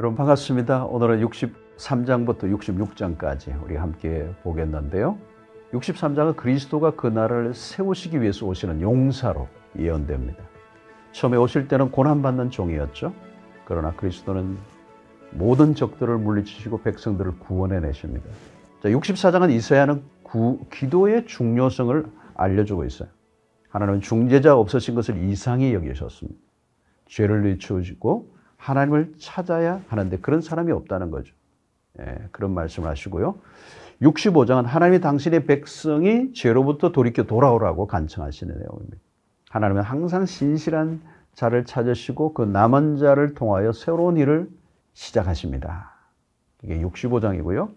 여러분 반갑습니다. 오늘은 63장부터 66장까지 우리 함께 보겠는데요. 63장은 그리스도가 그 나라를 세우시기 위해서 오시는 용사로 예언됩니다. 처음에 오실 때는 고난받는 종이었죠. 그러나 그리스도는 모든 적들을 물리치시고 백성들을 구원해 내십니다. 자, 64장은 이사야는 구, 기도의 중요성을 알려주고 있어요. 하나님은 중재자 없으신 것을 이상히 여기셨습니다. 죄를 늦추시고 하나님을 찾아야 하는데 그런 사람이 없다는 거죠. 예, 그런 말씀을 하시고요. 65장은 하나님이 당신의 백성이 죄로부터 돌이켜 돌아오라고 간청하시는 내용입니다. 하나님은 항상 신실한 자를 찾으시고 그 남은 자를 통하여 새로운 일을 시작하십니다. 이게 65장이고요.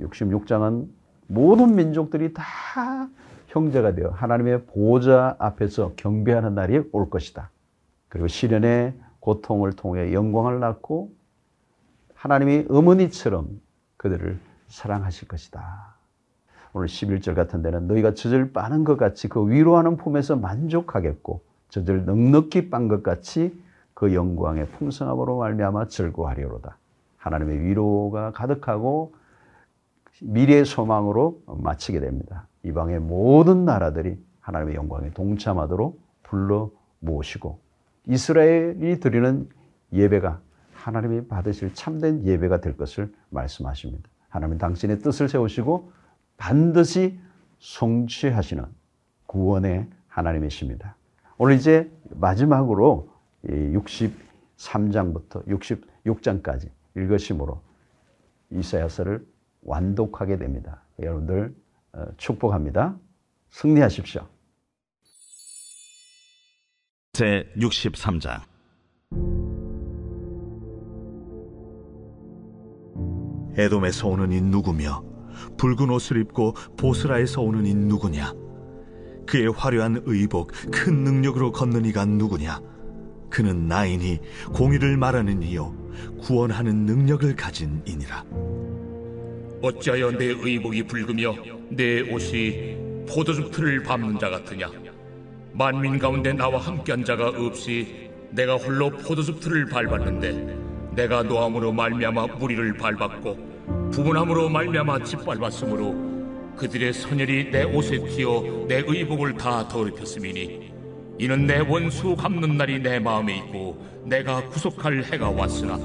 66장은 모든 민족들이 다 형제가 되어 하나님의 보호자 앞에서 경배하는 날이 올 것이다. 그리고 시련의 고통을 통해 영광을 낳고 하나님이 어머니처럼 그들을 사랑하실 것이다. 오늘 11절 같은 데는 너희가 젖을 빠는 것 같이 그 위로하는 품에서 만족하겠고 젖을 넉넉히 빤 것 같이 그 영광의 풍성함으로 말미암아 즐거워하리로다. 하나님의 위로가 가득하고 미래의 소망으로 마치게 됩니다. 이방의 모든 나라들이 하나님의 영광에 동참하도록 불러 모으시고 이스라엘이 드리는 예배가 하나님이 받으실 참된 예배가 될 것을 말씀하십니다. 하나님 당신의 뜻을 세우시고 반드시 성취하시는 구원의 하나님이십니다. 오늘 이제 마지막으로 63장부터 66장까지 읽으심으로 이사야서를 완독하게 됩니다. 여러분들 어, 축복합니다. 승리하십시오. 제 63장. 에돔에서 오는 이 누구며 붉은 옷을 입고 보스라에서 오는 이 누구냐? 그의 화려한 의복 큰 능력으로 걷는 이가 누구냐? 그는 나이니 공의를 말하는 이요 구원하는 능력을 가진 이니라. 어찌하여 내 의복이 붉으며 내 옷이 포도즙 틀을 밟는 자 같으냐 만민 가운데 나와 함께한 자가 없이 내가 홀로 포도즙 틀을 밟았는데 내가 노함으로 말미암아 무리를 밟았고 부분함으로 말미암아 짓밟았으므로 그들의 선열이 내 옷에 튀어 내 의복을 다 더럽혔음이니 이는 내 원수 갚는 날이 내 마음에 있고 내가 구속할 해가 왔으나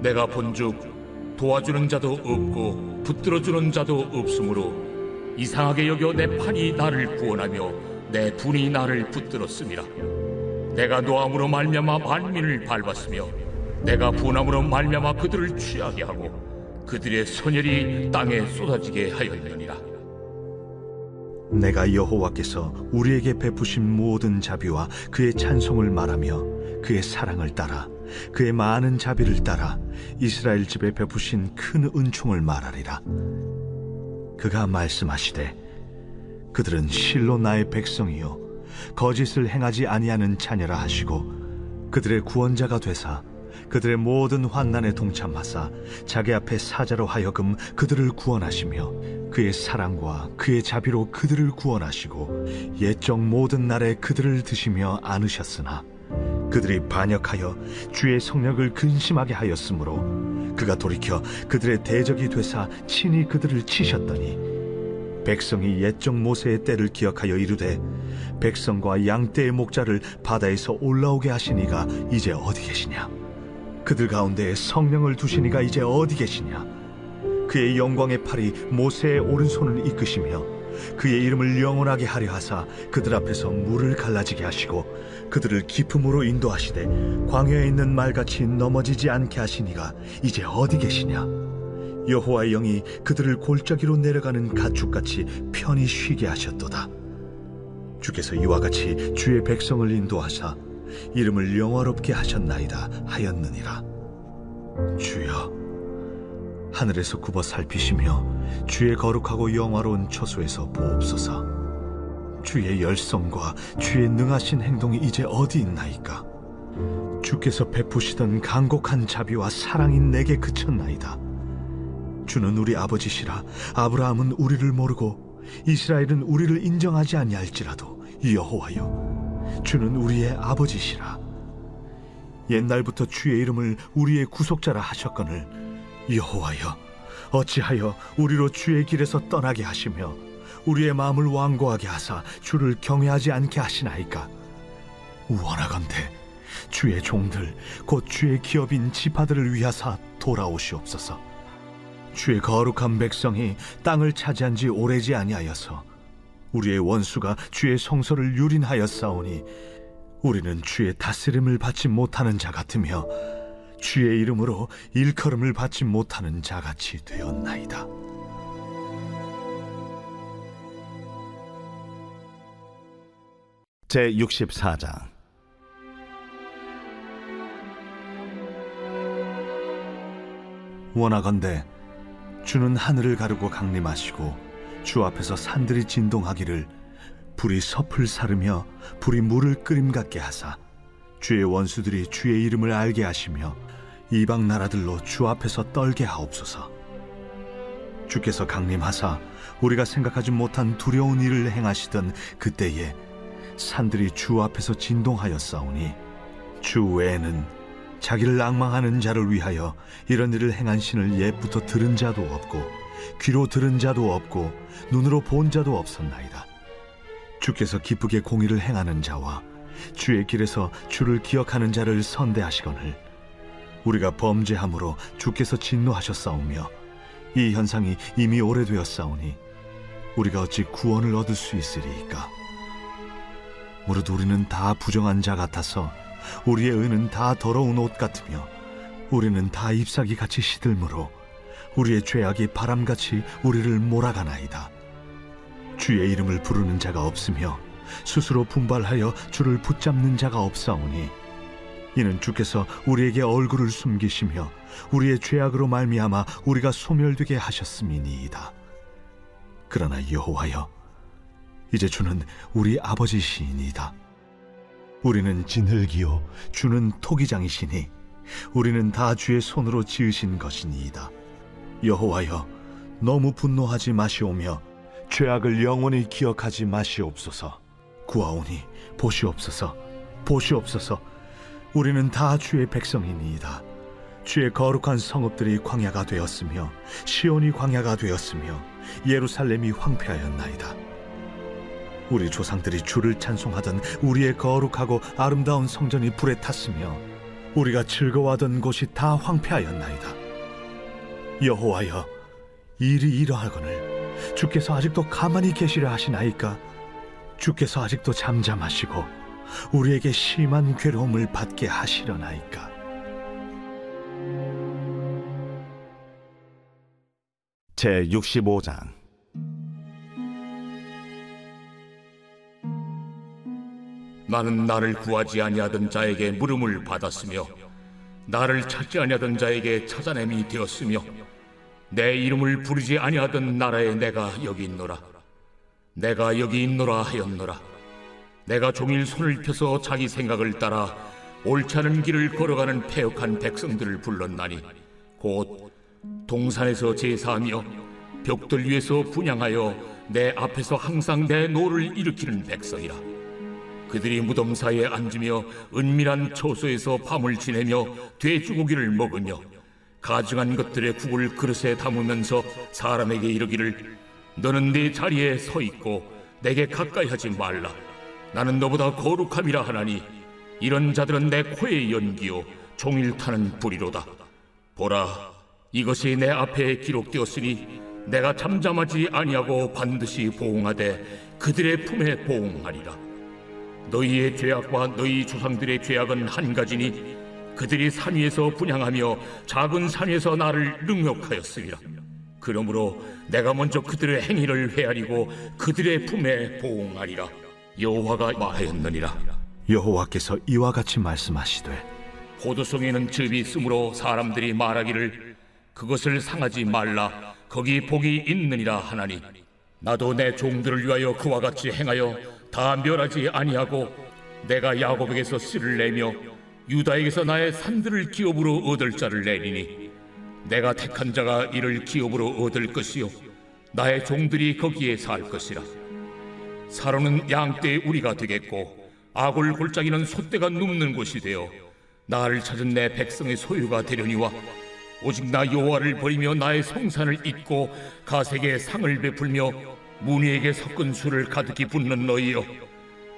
내가 본즉 도와주는 자도 없고 붙들어주는 자도 없으므로 이상하게 여겨 내 팔이 나를 구원하며 내 분이 나를 붙들었습니다. 내가 노함으로 말미암아 만민을 밟았으며 내가 분함으로 말미암아 그들을 취하게 하고 그들의 선열이 땅에 쏟아지게 하였느니라. 내가 여호와께서 우리에게 베푸신 모든 자비와 그의 찬송을 말하며 그의 사랑을 따라 그의 많은 자비를 따라 이스라엘 집에 베푸신 큰 은총을 말하리라. 그가 말씀하시되 그들은 실로 나의 백성이요. 거짓을 행하지 아니하는 자녀라 하시고 그들의 구원자가 되사 그들의 모든 환난에 동참하사 자기 앞에 사자로 하여금 그들을 구원하시며 그의 사랑과 그의 자비로 그들을 구원하시고 옛적 모든 날에 그들을 드시며 안으셨으나 그들이 반역하여 주의 성력을 근심하게 하였으므로 그가 돌이켜 그들의 대적이 되사 친히 그들을 치셨더니 백성이 옛적 모세의 때를 기억하여 이르되 백성과 양떼의 목자를 바다에서 올라오게 하시니가 이제 어디 계시냐? 그들 가운데 성령을 두시니가 이제 어디 계시냐? 그의 영광의 팔이 모세의 오른손을 이끄시며 그의 이름을 영원하게 하려 하사 그들 앞에서 물을 갈라지게 하시고 그들을 기품으로 인도하시되 광야에 있는 말같이 넘어지지 않게 하시니가 이제 어디 계시냐 여호와의 영이 그들을 골짜기로 내려가는 가축같이 편히 쉬게 하셨도다 주께서 이와 같이 주의 백성을 인도하사 이름을 영화롭게 하셨나이다 하였느니라 주여 하늘에서 굽어 살피시며 주의 거룩하고 영화로운 처소에서 보옵소서. 주의 열성과 주의 능하신 행동이 이제 어디 있나이까? 주께서 베푸시던 간곡한 자비와 사랑이 내게 그쳤나이다. 주는 우리 아버지시라. 아브라함은 우리를 모르고 이스라엘은 우리를 인정하지 아니할지라도 여호와여 주는 우리의 아버지시라. 옛날부터 주의 이름을 우리의 구속자라 하셨거늘 여호와여 어찌하여 우리로 주의 길에서 떠나게 하시며 우리의 마음을 완고하게 하사 주를 경외하지 않게 하시나이까? 원하건대 주의 종들 곧 주의 기업인 지파들을 위하사 돌아오시옵소서 주의 거룩한 백성이 땅을 차지한 지 오래지 아니하여서 우리의 원수가 주의 성소를 유린하였사오니 우리는 주의 다스림을 받지 못하는 자 같으며 주의 이름으로 일컬음을 받지 못하는 자 같이 되었나이다. 제 64장 원하건대 주는 하늘을 가르고 강림하시고 주 앞에서 산들이 진동하기를 불이 섭을 사르며 불이 물을 끓임 같게 하사 주의 원수들이 주의 이름을 알게 하시며 이방 나라들로 주 앞에서 떨게 하옵소서. 주께서 강림하사 우리가 생각하지 못한 두려운 일을 행하시던 그때에 산들이 주 앞에서 진동하였사오니 주 외에는 자기를 낭망하는 자를 위하여 이런 일을 행한 신을 옛부터 들은 자도 없고 귀로 들은 자도 없고 눈으로 본 자도 없었나이다. 주께서 기쁘게 공의를 행하는 자와 주의 길에서 주를 기억하는 자를 선대하시거늘 우리가 범죄함으로 주께서 진노하셨사오며 이 현상이 이미 오래되었사오니 우리가 어찌 구원을 얻을 수 있으리이까 무릇 우리는 다 부정한 자 같아서 우리의 의는 다 더러운 옷 같으며 우리는 다 잎사귀 같이 시들므로 우리의 죄악이 바람같이 우리를 몰아가나이다. 주의 이름을 부르는 자가 없으며 스스로 분발하여 주를 붙잡는 자가 없사오니 이는 주께서 우리에게 얼굴을 숨기시며 우리의 죄악으로 말미암아 우리가 소멸되게 하셨음이니이다. 그러나 여호와여 이제 주는 우리 아버지시이니이다. 우리는 진흙이요 주는 토기장이시니 우리는 다 주의 손으로 지으신 것이니이다. 여호와여 너무 분노하지 마시오며 죄악을 영원히 기억하지 마시옵소서. 구하오니 보시옵소서. 보시옵소서. 우리는 다 주의 백성이니이다. 주의 거룩한 성읍들이 광야가 되었으며 시온이 광야가 되었으며 예루살렘이 황폐하였나이다. 우리 조상들이 주를 찬송하던 우리의 거룩하고 아름다운 성전이 불에 탔으며 우리가 즐거워하던 곳이 다 황폐하였나이다. 여호와여, 일이 이러하거늘 주께서 아직도 가만히 계시려 하시나이까? 주께서 아직도 잠잠하시고 우리에게 심한 괴로움을 받게 하시려나이까? 제 65장 나는 나를 구하지 아니하던 자에게 물음을 받았으며 나를 찾지 아니하던 자에게 찾아냄이 되었으며 내 이름을 부르지 아니하던 나라에 내가 여기 있노라. 내가 여기 있노라 하였노라. 내가 종일 손을 펴서 자기 생각을 따라 옳지 않은 길을 걸어가는 패역한 백성들을 불렀나니 곧 동산에서 제사하며 벽돌 위에서 분향하여 내 앞에서 항상 내 노를 일으키는 백성이라 그들이 무덤 사이에 앉으며 은밀한 처소에서 밤을 지내며 돼지고기를 먹으며 가증한 것들의 국을 그릇에 담으면서 사람에게 이르기를 너는 네 자리에 서 있고 내게 가까이 하지 말라. 나는 너보다 거룩함이라 하나니 이런 자들은 내 코의 연기요 종일 타는 불이로다. 보라 이것이 내 앞에 기록되었으니 내가 잠잠하지 아니하고 반드시 보응하되 그들의 품에 보응하리라 너희의 죄악과 너희 조상들의 죄악은 한 가지니 그들이 산 위에서 분양하며 작은 산 위에서 나를 능욕하였으리라. 그러므로 내가 먼저 그들의 행위를 헤아리고 그들의 품에 보응하리라. 여호와가 말하였느니라. 여호와께서 이와 같이 말씀하시되 포도송에는 즙이 있으므로 사람들이 말하기를 그것을 상하지 말라. 거기 복이 있느니라 하나니 나도 내 종들을 위하여 그와 같이 행하여 다 멸하지 아니하고 내가 야곱에게서 씨를 내며 유다에게서 나의 산들을 기업으로 얻을 자를 내리니 내가 택한 자가 이를 기업으로 얻을 것이요 나의 종들이 거기에 살 것이라. 사로는 양떼의 우리가 되겠고 아골 골짜기는 소떼가 눕는 곳이 되어 나를 찾은 내 백성의 소유가 되려니와 오직 나 여호와를 버리며 나의 성산을 잊고 가색에 상을 베풀며 문희에게 섞은 술을 가득히 붓는 너희여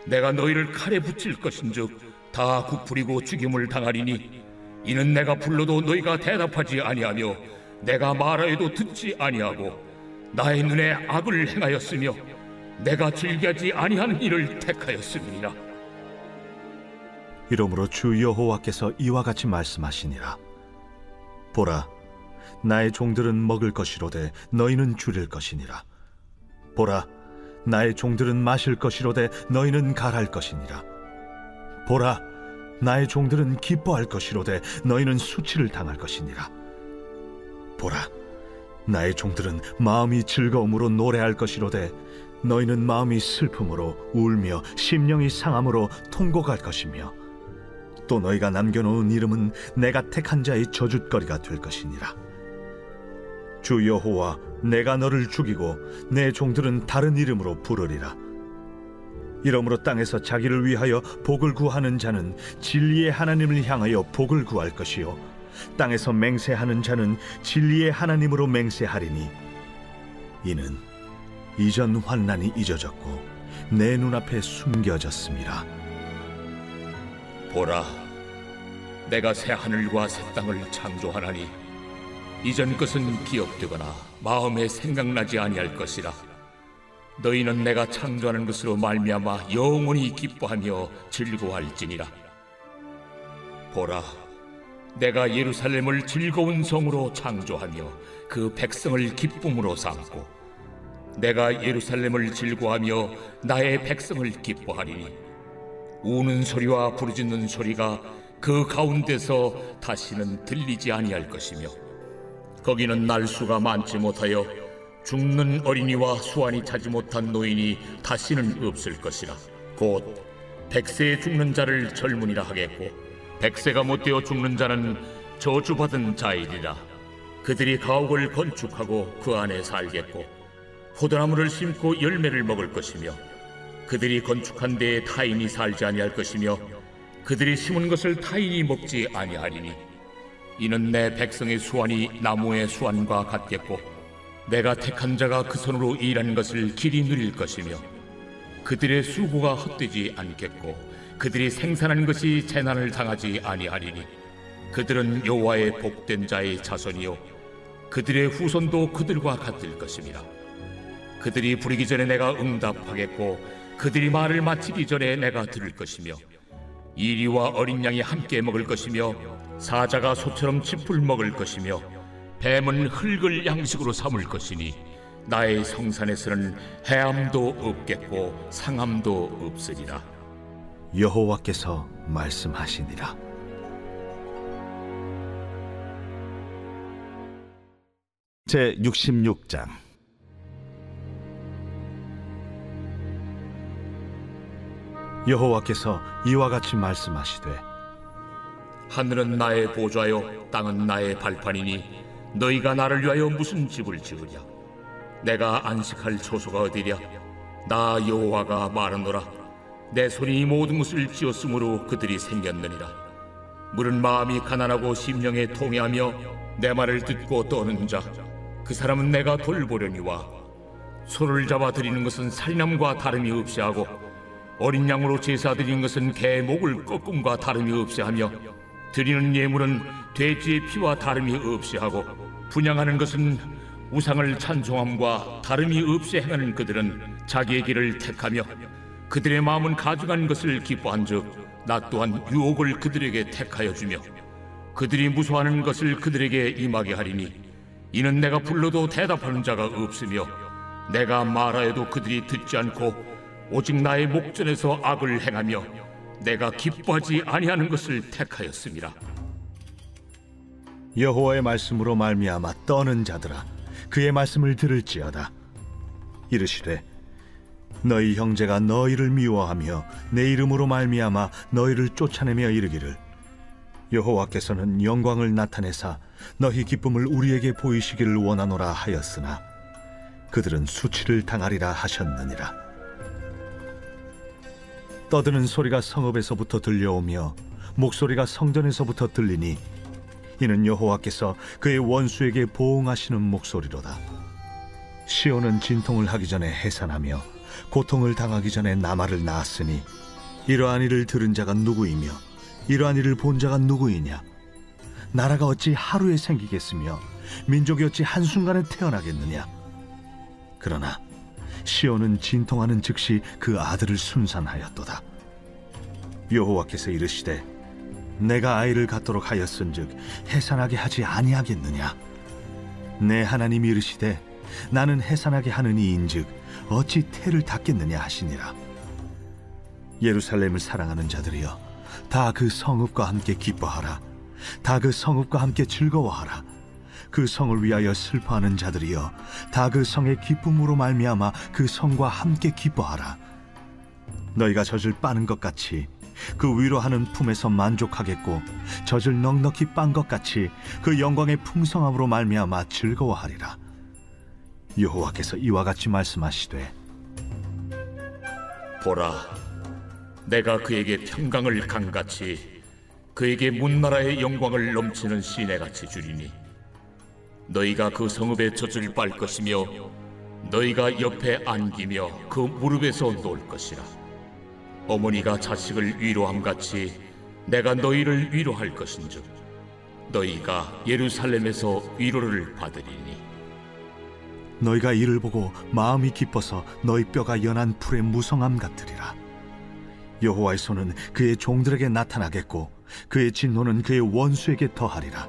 내가 너희를 칼에 붙일 것인즉 다 굽부리고 죽임을 당하리니 이는 내가 불러도 너희가 대답하지 아니하며 내가 말하여도 듣지 아니하고 나의 눈에 악을 행하였으며 내가 즐겨하지 아니하는 일을 택하였음이니라. 이러므로 주 여호와께서 이와 같이 말씀하시니라. 보라 나의 종들은 먹을 것이로되 너희는 줄일 것이니라 보라 나의 종들은 마실 것이로되 너희는 갈할 것이니라 보라 나의 종들은 기뻐할 것이로되 너희는 수치를 당할 것이니라 보라 나의 종들은 마음이 즐거움으로 노래할 것이로되 너희는 마음이 슬픔으로 울며 심령이 상함으로 통곡할 것이며 또 너희가 남겨놓은 이름은 내가 택한 자의 저주거리가 될 것이니라. 주 여호와 내가 너를 죽이고 내 종들은 다른 이름으로 부르리라. 이러므로 땅에서 자기를 위하여 복을 구하는 자는 진리의 하나님을 향하여 복을 구할 것이요 땅에서 맹세하는 자는 진리의 하나님으로 맹세하리니 이는 이전 환난이 잊어졌고 내 눈앞에 숨겨졌습니다. 보라 내가 새 하늘과 새 땅을 창조하나니 이전 것은 기억되거나 마음에 생각나지 아니할 것이라. 너희는 내가 창조하는 것으로 말미암아 영원히 기뻐하며 즐거워할지니라. 보라 내가 예루살렘을 즐거운 성으로 창조하며 그 백성을 기쁨으로 삼고 내가 예루살렘을 즐거워하며 나의 백성을 기뻐하리니 우는 소리와 부르짖는 소리가 그 가운데서 다시는 들리지 아니할 것이며 거기는 날수가 많지 못하여 죽는 어린이와 수완이 차지 못한 노인이 다시는 없을 것이라. 곧 백세에 죽는 자를 젊은이라 하겠고 백세가 못되어 죽는 자는 저주받은 자이리라. 그들이 가옥을 건축하고 그 안에 살겠고 포도나무를 심고 열매를 먹을 것이며 그들이 건축한 데에 타인이 살지 아니할 것이며 그들이 심은 것을 타인이 먹지 아니하리니 이는 내 백성의 수완이 나무의 수완과 같겠고 내가 택한 자가 그 손으로 일한 것을 길이 누릴 것이며 그들의 수고가 헛되지 않겠고 그들이 생산한 것이 재난을 당하지 아니하리니 그들은 여호와의 복된 자의 자손이요 그들의 후손도 그들과 같을 것입니다. 그들이 부르기 전에 내가 응답하겠고 그들이 말을 마치기 전에 내가 들을 것이며 이리와 어린 양이 함께 먹을 것이며 사자가 소처럼 짚을 먹을 것이며 뱀은 흙을 양식으로 삼을 것이니 나의 성산에서는 해함도 없겠고 상함도 없으리라 여호와께서 말씀하시니라. 제 66장 여호와께서 이와 같이 말씀하시되 하늘은 나의 보좌요 땅은 나의 발판이니 너희가 나를 위하여 무슨 집을 지으랴? 내가 안식할 초소가 어디랴? 나 여호와가 말하노라. 내 손이 이 모든 것을 지었으므로 그들이 생겼느니라. 물은 마음이 가난하고 심령에 통해하며 내 말을 듣고 떠는 자 그 사람은 내가 돌보려니와 소를 잡아 드리는 것은 살인함과 다름이 없이 하고 어린 양으로 제사 드리는 것은 개 목을 꺾음과 다름이 없이 하며 드리는 예물은 돼지의 피와 다름이 없이 하고 분양하는 것은 우상을 찬송함과 다름이 없이 행하는 그들은 자기의 길을 택하며 그들의 마음은 가져간 것을 기뻐한즉 나 또한 유혹을 그들에게 택하여 주며 그들이 무소하는 것을 그들에게 임하게 하리니 이는 내가 불러도 대답하는 자가 없으며 내가 말하여도 그들이 듣지 않고 오직 나의 목전에서 악을 행하며 내가 기뻐하지 아니하는 것을 택하였습니다. 여호와의 말씀으로 말미암아 떠는 자들아 그의 말씀을 들을지어다 이르시되 너희 형제가 너희를 미워하며 내 이름으로 말미암아 너희를 쫓아내며 이르기를 여호와께서는 영광을 나타내사 너희 기쁨을 우리에게 보이시기를 원하노라 하였으나 그들은 수치를 당하리라 하셨느니라 떠드는 소리가 성읍에서부터 들려오며 목소리가 성전에서부터 들리니 이는 여호와께서 그의 원수에게 보응하시는 목소리로다. 시온은 진통을 하기 전에 해산하며 고통을 당하기 전에 나마를 낳았으니 이러한 일을 들은 자가 누구이며 이러한 일을 본 자가 누구이냐 나라가 어찌 하루에 생기겠으며 민족이 어찌 한순간에 태어나겠느냐 그러나 시온은 진통하는 즉시 그 아들을 순산하였도다. 여호와께서 이르시되 내가 아이를 갖도록 하였은즉 해산하게 하지 아니하겠느냐? 내 하나님이 이르시되 나는 해산하게 하는 이인즉 어찌 태를 닫겠느냐 하시니라. 예루살렘을 사랑하는 자들이여 다 그 성읍과 함께 기뻐하라. 다 그 성읍과 함께 즐거워하라 그 성을 위하여 슬퍼하는 자들이여 다 그 성의 기쁨으로 말미암아 그 성과 함께 기뻐하라. 너희가 젖을 빠는 것 같이 그 위로하는 품에서 만족하겠고 젖을 넉넉히 빤 것 같이 그 영광의 풍성함으로 말미암아 즐거워하리라. 여호와께서 이와 같이 말씀하시되 보라, 내가 그에게 평강을 강같이 그에게 문나라의 영광을 넘치는 시내같이 주리니 너희가 그 성읍의 젖을 빨 것이며 너희가 옆에 안기며 그 무릎에서 놓을 것이라 어머니가 자식을 위로함 같이 내가 너희를 위로할 것인즉 너희가 예루살렘에서 위로를 받으리니 너희가 이를 보고 마음이 기뻐서 너희 뼈가 연한 풀의 무성함 같으리라. 여호와의 손은 그의 종들에게 나타나겠고 그의 진노는 그의 원수에게 더하리라.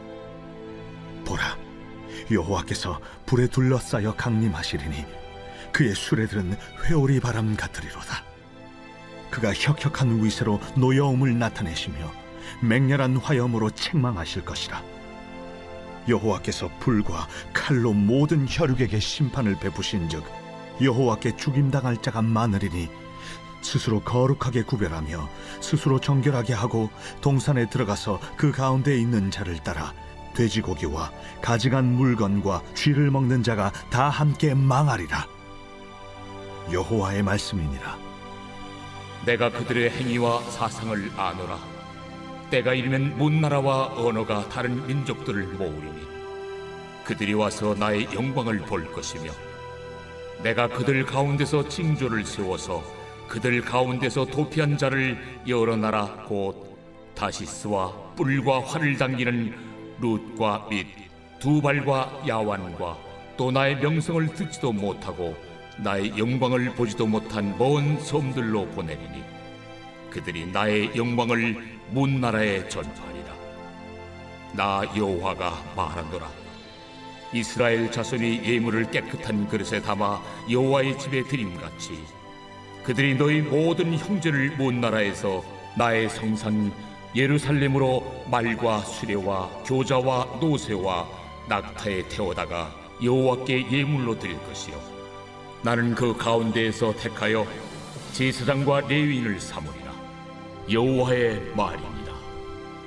보라, 여호와께서 불에 둘러싸여 강림하시리니 그의 수레들은 회오리 바람 같으리로다. 그가 혁혁한 위세로 노여움을 나타내시며 맹렬한 화염으로 책망하실 것이라. 여호와께서 불과 칼로 모든 혈육에게 심판을 베푸신즉 여호와께 죽임당할 자가 많으리니 스스로 거룩하게 구별하며 스스로 정결하게 하고 동산에 들어가서 그 가운데 있는 자를 따라 돼지고기와 가증한 물건과 쥐를 먹는 자가 다 함께 망하리라. 여호와의 말씀이니라. 내가 그들의 행위와 사상을 아노라. 때가 이르면 문나라와 언어가 다른 민족들을 모으리니 그들이 와서 나의 영광을 볼 것이며 내가 그들 가운데서 징조를 세워서 그들 가운데서 도피한 자를 여러 나라. 곧 다시스와 뿔과 활을 당기는 룻과 및 두발과 야완과 또 나의 명성을 듣지도 못하고 나의 영광을 보지도 못한 먼 섬들로 보내리니 그들이 나의 영광을 문 나라에 전파하리라. 나 여호와가 말하노라. 이스라엘 자손이 예물을 깨끗한 그릇에 담아 여호와의 집에 드림같이 그들이 너희 모든 형제를 문 나라에서 나의 성산 예루살렘으로 말과 수레와 교자와 노새와 낙타에 태워다가 여호와께 예물로 드릴 것이요. 나는 그 가운데에서 택하여 제사장과 레위인을 삼으리라. 여호와의 말입니다.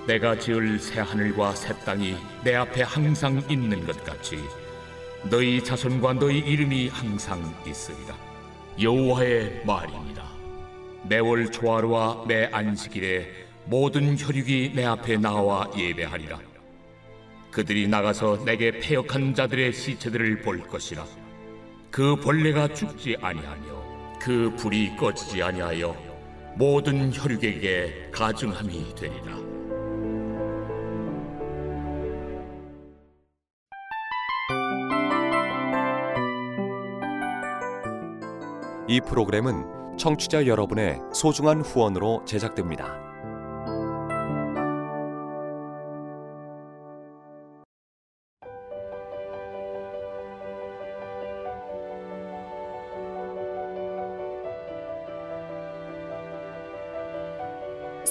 내가 지을 새 하늘과 새 땅이 내 앞에 항상 있는 것 같이 너희 자손과 너희 이름이 항상 있으리라. 여호와의 말입니다. 매월 초하루와 매 안식일에 모든 혈육이 내 앞에 나와 예배하리라 그들이 나가서 내게 패역한 자들의 시체들을 볼 것이라 그 벌레가 죽지 아니하며 그 불이 꺼지지 아니하여 모든 혈육에게 가증함이 되리라. 이 프로그램은 청취자 여러분의 소중한 후원으로 제작됩니다.